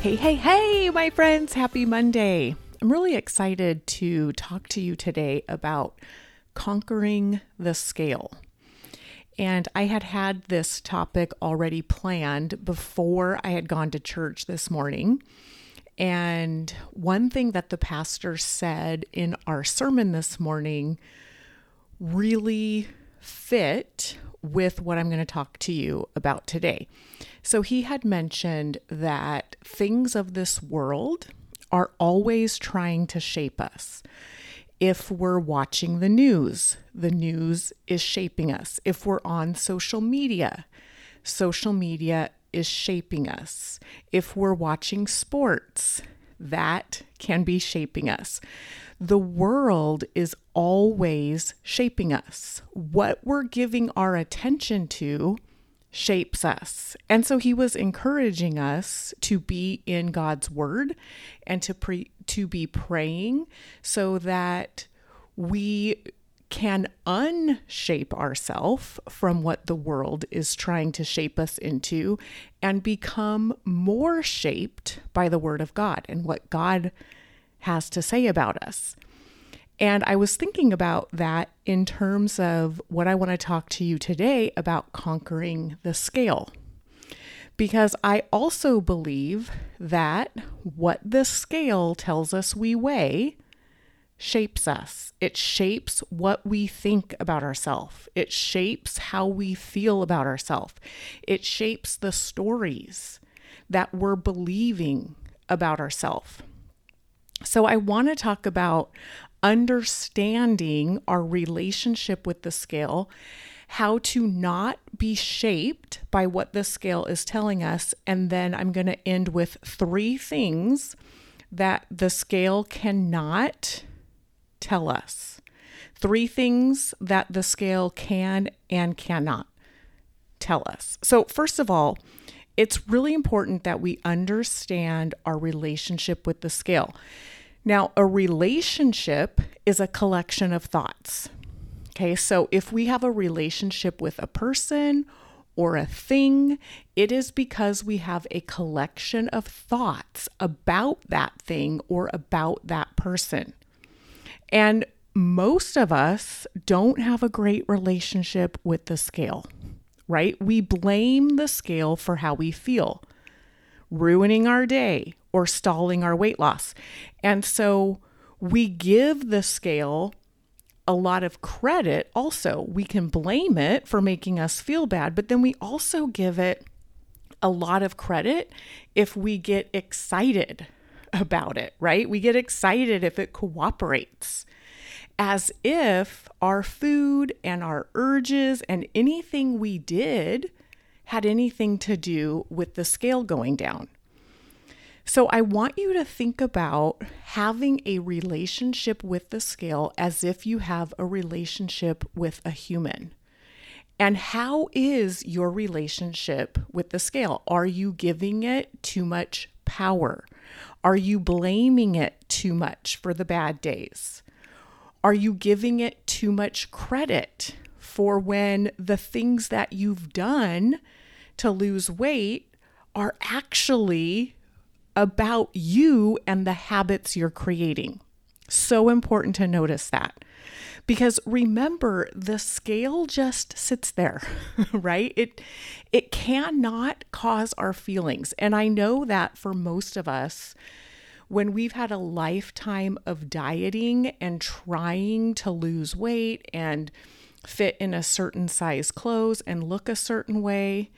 Hey, hey, hey, my friends, happy Monday. I'm really excited to talk to you today about conquering the scale. And I had had this topic already planned before I had gone to church this morning. And one thing that the pastor said in our sermon this morning really fit with what I'm going to talk to you about today. So, he had mentioned that things of this world are always trying to shape us. If we're watching the news, the news is shaping us. If we're on social media, social media is shaping us. If we're watching sports, that can be shaping us. The world is always shaping us. What we're giving our attention to shapes us. And so he was encouraging us to be in God's word and to pre- to be praying so that we can unshape ourselves from what the world is trying to shape us into and become more shaped by the Word of God and what God has to say about us. And I was thinking about that in terms of what I want to talk to you today about conquering the scale. Because I also believe that what the scale tells us we weigh shapes us. It shapes what we think about ourselves. It shapes how we feel about ourselves. It shapes the stories that we're believing about ourselves. So, I want to talk about understanding our relationship with the scale, how to not be shaped by what the scale is telling us. And then I'm going to end with three things that the scale cannot tell us. Three things that the scale can and cannot tell us. So, first of all, it's really important that we understand our relationship with the scale. Now, a relationship is a collection of thoughts. Okay, so if we have a relationship with a person or a thing, it is because we have a collection of thoughts about that thing or about that person. And most of us don't have a great relationship with the scale, right? We blame the scale for how we feel, ruining our day or stalling our weight loss. And so we give the scale a lot of credit also. We can blame it for making us feel bad, but then we also give it a lot of credit if we get excited about it, right? We get excited if it cooperates, as if our food and our urges and anything we did had anything to do with the scale going down. So, I want you to think about having a relationship with the scale as if you have a relationship with a human. And how is your relationship with the scale? Are you giving it too much power? Are you blaming it too much for the bad days? Are you giving it too much credit for when the things that you've done to lose weight are actually about you and the habits you're creating? So important to notice that. Because remember, the scale just sits there, right? It it cannot cause our feelings. And I know that for most of us, when we've had a lifetime of dieting and trying to lose weight and fit in a certain size clothes and look a certain way,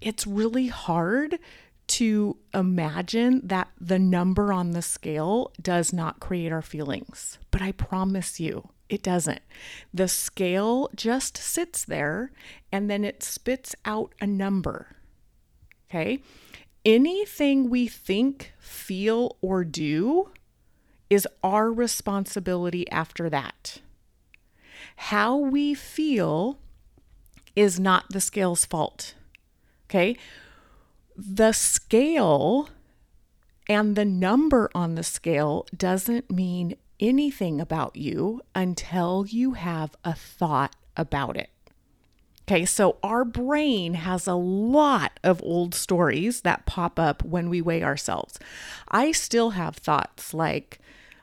it's really hard to imagine that the number on the scale does not create our feelings. But I promise you, it doesn't. The scale just sits there and then it spits out a number. Okay. Anything we think, feel, or do is our responsibility after that. How we feel is not the scale's fault. Okay? The scale and the number on the scale doesn't mean anything about you until you have a thought about it. Okay, so our brain has a lot of old stories that pop up when we weigh ourselves. I still have thoughts like,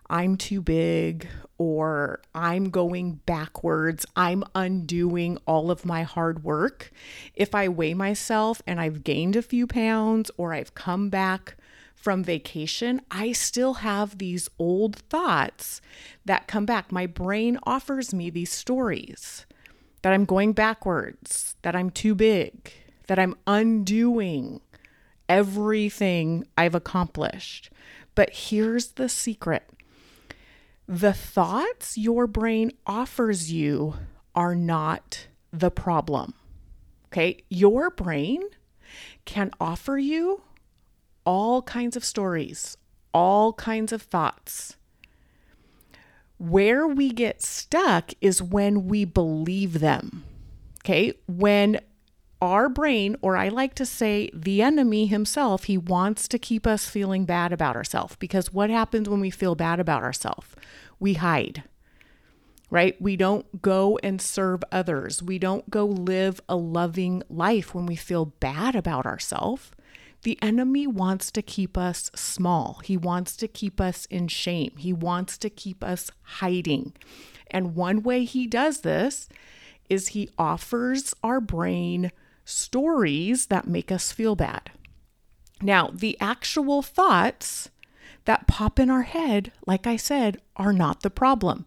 I'm too big, or I'm going backwards, I'm undoing all of my hard work. If I weigh myself and I've gained a few pounds or I've come back from vacation, I still have these old thoughts that come back. My brain offers me these stories that I'm going backwards, that I'm too big, that I'm undoing everything I've accomplished. But here's the secret the thoughts your brain offers you are not the problem. Okay, your brain can offer you all kinds of stories, all kinds of thoughts. Where we get stuck is when we believe them. Okay, when our brain, or I like to say the enemy himself, he wants to keep us feeling bad about ourselves. Because what happens when we feel bad about ourselves? We hide, right? We don't go and serve others. We don't go live a loving life when we feel bad about ourselves. The enemy wants to keep us small. He wants to keep us in shame. He wants to keep us hiding. And one way he does this is he offers our brain stories that make us feel bad. Now, the actual thoughts that pop in our head, like I said, are not the problem.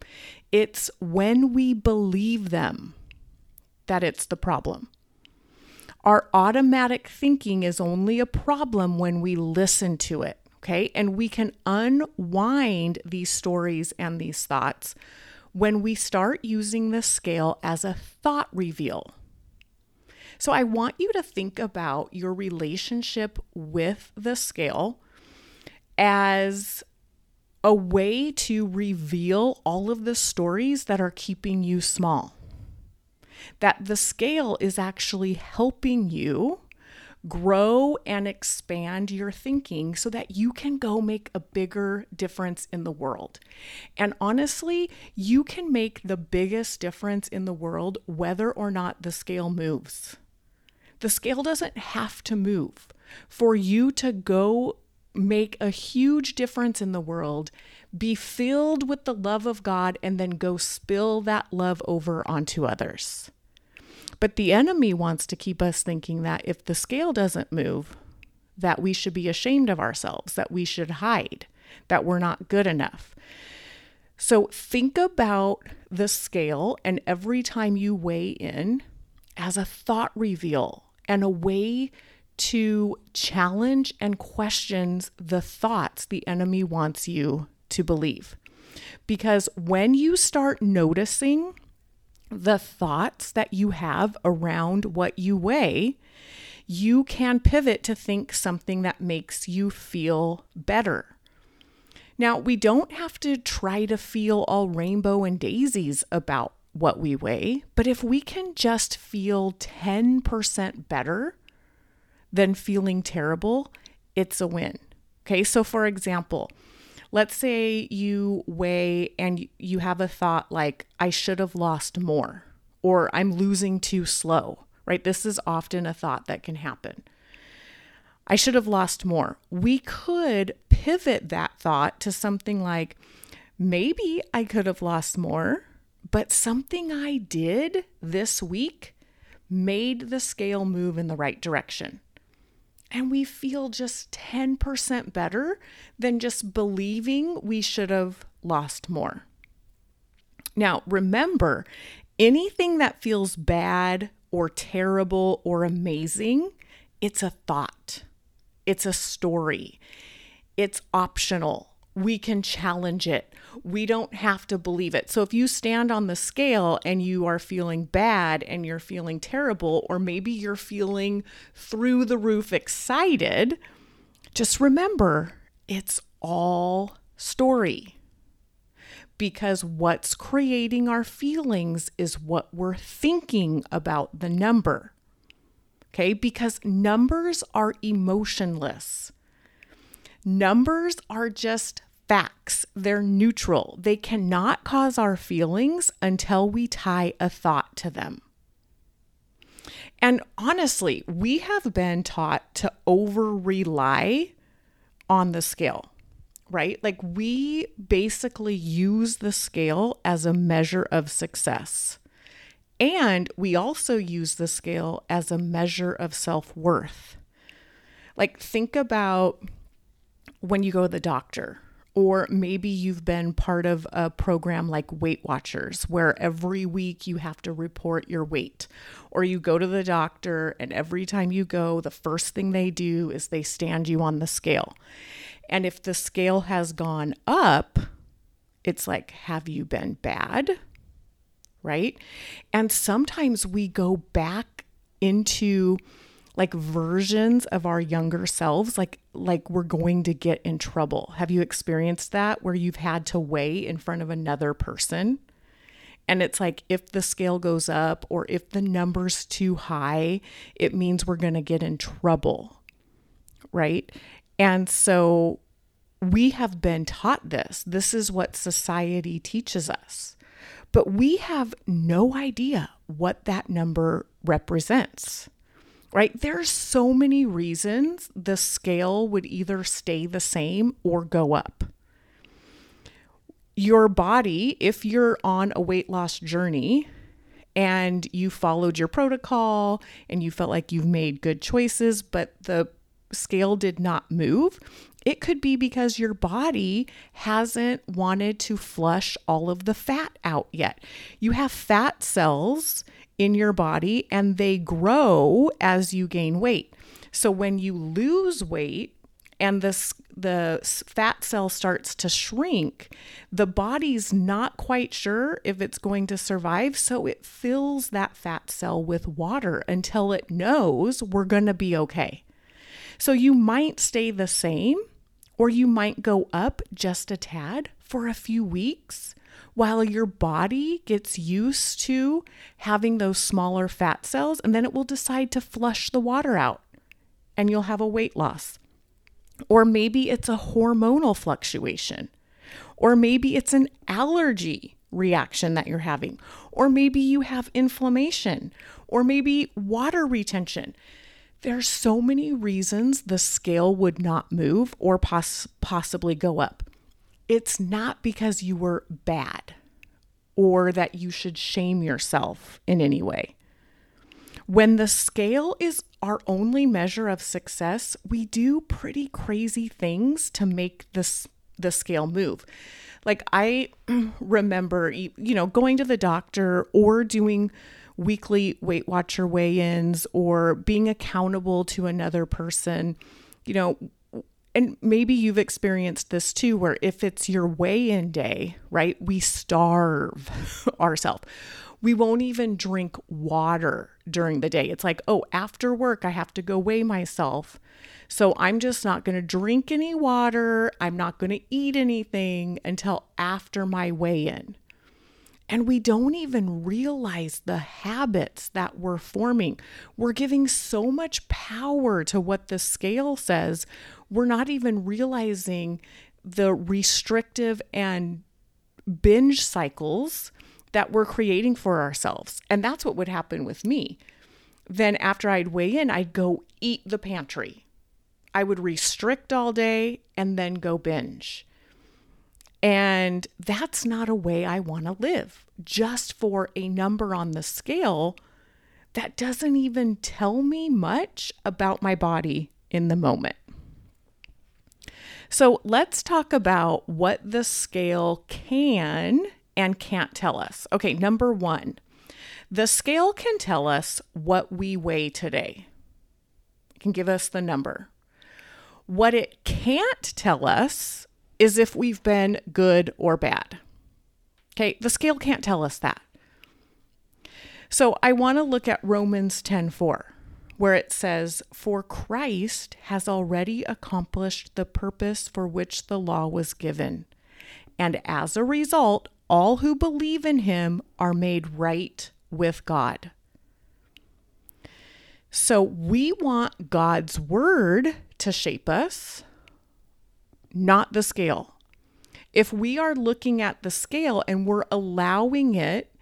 It's when we believe them that it's the problem. Our automatic thinking is only a problem when we listen to it, okay? And we can unwind these stories and these thoughts when we start using the scale as a thought reveal. So I want you to think about your relationship with the scale as a way to reveal all of the stories that are keeping you small. That the scale is actually helping you grow and expand your thinking so that you can go make a bigger difference in the world. And honestly, you can make the biggest difference in the world whether or not the scale moves. The scale doesn't have to move. For you to go make a huge difference in the world, be filled with the love of God, and then go spill that love over onto others. But the enemy wants to keep us thinking that if the scale doesn't move, that we should be ashamed of ourselves, that we should hide, that we're not good enough. So think about the scale and every time you weigh in as a thought reveal and a way to challenge and questions the thoughts the enemy wants you to believe. Because when you start noticing the thoughts that you have around what you weigh, you can pivot to think something that makes you feel better. Now, we don't have to try to feel all rainbow and daisies about what we weigh, but if we can just feel 10% better than feeling terrible, it's a win. Okay, so for example, let's say you weigh and you have a thought like, I should have lost more, or I'm losing too slow, right? This is often a thought that can happen. I should have lost more. We could pivot that thought to something like, maybe I could have lost more, but something I did this week made the scale move in the right direction and we feel just 10% better than just believing we should have lost more. Now, remember, anything that feels bad or terrible or amazing, it's a thought, it's a story, it's optional we can challenge it. We don't have to believe it. So if you stand on the scale and you are feeling bad and you're feeling terrible, or maybe you're feeling through the roof excited, just remember it's all story. because what's creating our feelings is what we're thinking about the number. Okay, because numbers are emotionless. Numbers are just facts, they're neutral. They cannot cause our feelings until we tie a thought to them. And honestly, we have been taught to over rely on the scale, right? Like we basically use the scale as a measure of success. And we also use the scale as a measure of self worth. Like, think about when you go to the doctor, or maybe you've been part of a program like Weight Watchers, where every week you have to report your weight. Or you go to the doctor, and every time you go, the first thing they do is they stand you on the scale. And if the scale has gone up, it's like, have you been bad? Right. And sometimes we go back into like versions of our younger selves like like we're going to get in trouble. Have you experienced that where you've had to weigh in front of another person? And it's like if the scale goes up or if the number's too high, it means we're going to get in trouble. Right? And so we have been taught this. This is what society teaches us. But we have no idea what that number represents right? There's so many reasons the scale would either stay the same or go up. Your body, if you're on a weight loss journey and you followed your protocol and you felt like you've made good choices, but the scale did not move, it could be because your body hasn't wanted to flush all of the fat out yet. You have fat cells in your body and they grow as you gain weight. So when you lose weight and this the fat cell starts to shrink, the body's not quite sure if it's going to survive, so it fills that fat cell with water until it knows we're going to be okay. So you might stay the same or you might go up just a tad for a few weeks while your body gets used to having those smaller fat cells, and then it will decide to flush the water out and you'll have a weight loss. Or maybe it's a hormonal fluctuation, or maybe it's an allergy reaction that you're having, or maybe you have inflammation, or maybe water retention. There's so many reasons the scale would not move or poss- possibly go up it's not because you were bad or that you should shame yourself in any way. When the scale is our only measure of success, we do pretty crazy things to make this the scale move. Like I remember you know going to the doctor or doing weekly Weight Watcher weigh-ins or being accountable to another person. You know, and maybe you've experienced this too, where if it's your weigh in day, right, we starve ourselves. We won't even drink water during the day. It's like, oh, after work, I have to go weigh myself. So I'm just not going to drink any water. I'm not going to eat anything until after my weigh in. And we don't even realize the habits that we're forming. We're giving so much power to what the scale says we're not even realizing the restrictive and binge cycles that we're creating for ourselves. And that's what would happen with me. Then, after I'd weigh in, I'd go eat the pantry. I would restrict all day and then go binge. And that's not a way I want to live, just for a number on the scale that doesn't even tell me much about my body in the moment. So let's talk about what the scale can and can't tell us. Okay, number one, the scale can tell us what we weigh today, it can give us the number. What it can't tell us is if we've been good or bad. Okay, the scale can't tell us that. So I want to look at Romans 10 4 where it says, For Christ has already accomplished the purpose for which the law was given, and as a result, all who believe in him are made right with God. So we want God's word to shape us, not the scale. If we are looking at the scale and we're allowing it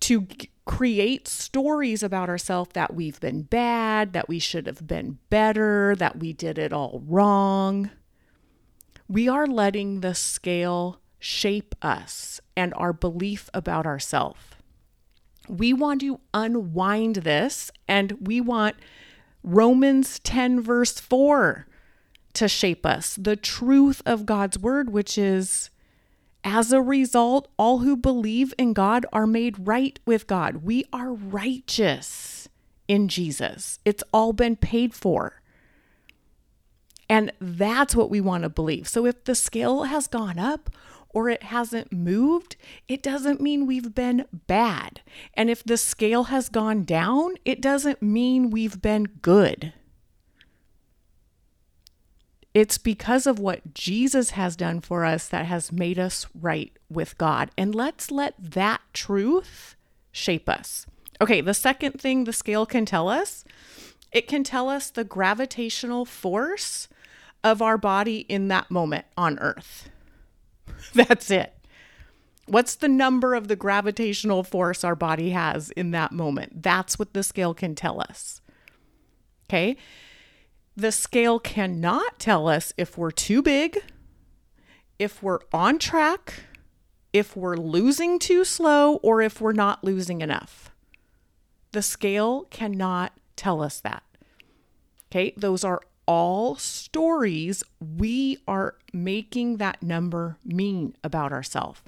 to create stories about ourselves that we've been bad, that we should have been better, that we did it all wrong, we are letting the scale shape us and our belief about ourselves. We want to unwind this and we want Romans 10, verse 4 to shape us. The truth of God's word, which is, as a result, all who believe in God are made right with God. We are righteous in Jesus, it's all been paid for. And that's what we want to believe. So if the scale has gone up or it hasn't moved, it doesn't mean we've been bad. And if the scale has gone down, it doesn't mean we've been good. It's because of what Jesus has done for us that has made us right with God. And let's let that truth shape us. Okay, the second thing the scale can tell us it can tell us the gravitational force of our body in that moment on Earth. That's it. What's the number of the gravitational force our body has in that moment? That's what the scale can tell us. Okay. The scale cannot tell us if we're too big, if we're on track, if we're losing too slow, or if we're not losing enough. The scale cannot tell us that. Okay. Those are all stories we are making that number mean about ourselves.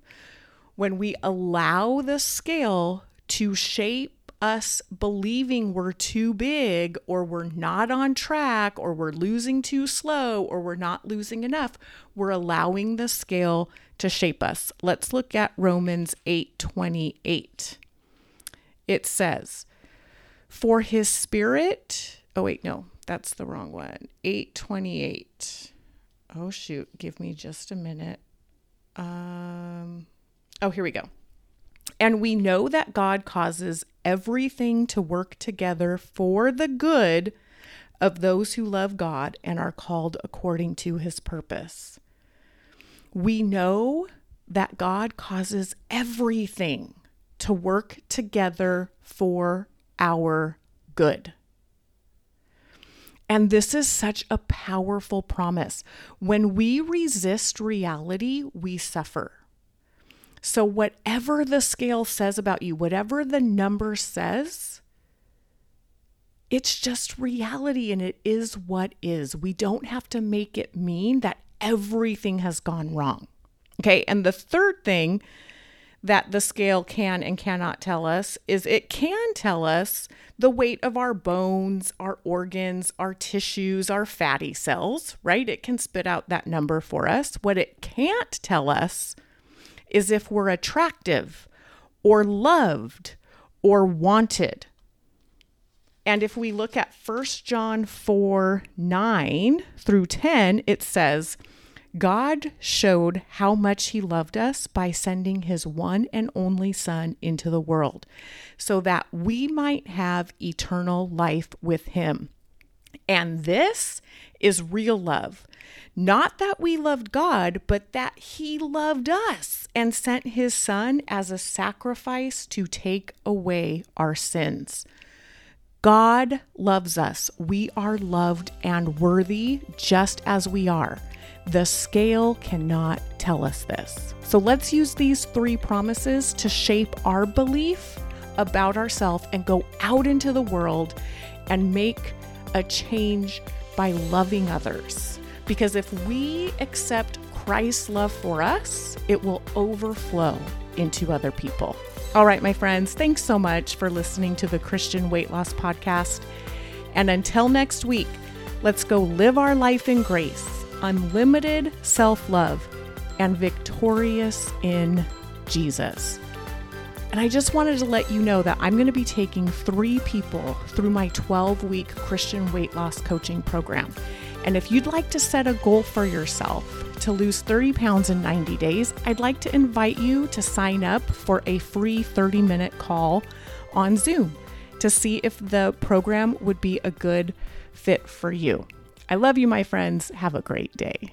When we allow the scale to shape us believing we're too big or we're not on track or we're losing too slow or we're not losing enough, we're allowing the scale to shape us. Let's look at Romans 8:28. It says, "For his spirit, oh wait, no, that's the wrong one. 828. Oh shoot, give me just a minute. Um Oh, here we go. And we know that God causes everything to work together for the good of those who love God and are called according to his purpose. We know that God causes everything to work together for our good. And this is such a powerful promise. When we resist reality, we suffer. So, whatever the scale says about you, whatever the number says, it's just reality and it is what is. We don't have to make it mean that everything has gone wrong. Okay. And the third thing that the scale can and cannot tell us is it can tell us the weight of our bones, our organs, our tissues, our fatty cells, right? It can spit out that number for us. What it can't tell us is if we're attractive or loved or wanted. And if we look at 1 John 4 9 through 10, it says, God showed how much He loved us by sending His one and only Son into the world so that we might have eternal life with Him. And this is real love. Not that we loved God, but that He loved us and sent His Son as a sacrifice to take away our sins. God loves us. We are loved and worthy just as we are. The scale cannot tell us this. So let's use these three promises to shape our belief about ourselves and go out into the world and make a change by loving others. Because if we accept Christ's love for us, it will overflow into other people. All right, my friends, thanks so much for listening to the Christian Weight Loss Podcast. And until next week, let's go live our life in grace unlimited self love, and victorious in Jesus. And I just wanted to let you know that I'm going to be taking three people through my 12 week Christian weight loss coaching program. And if you'd like to set a goal for yourself to lose 30 pounds in 90 days, I'd like to invite you to sign up for a free 30 minute call on Zoom to see if the program would be a good fit for you. I love you, my friends. Have a great day.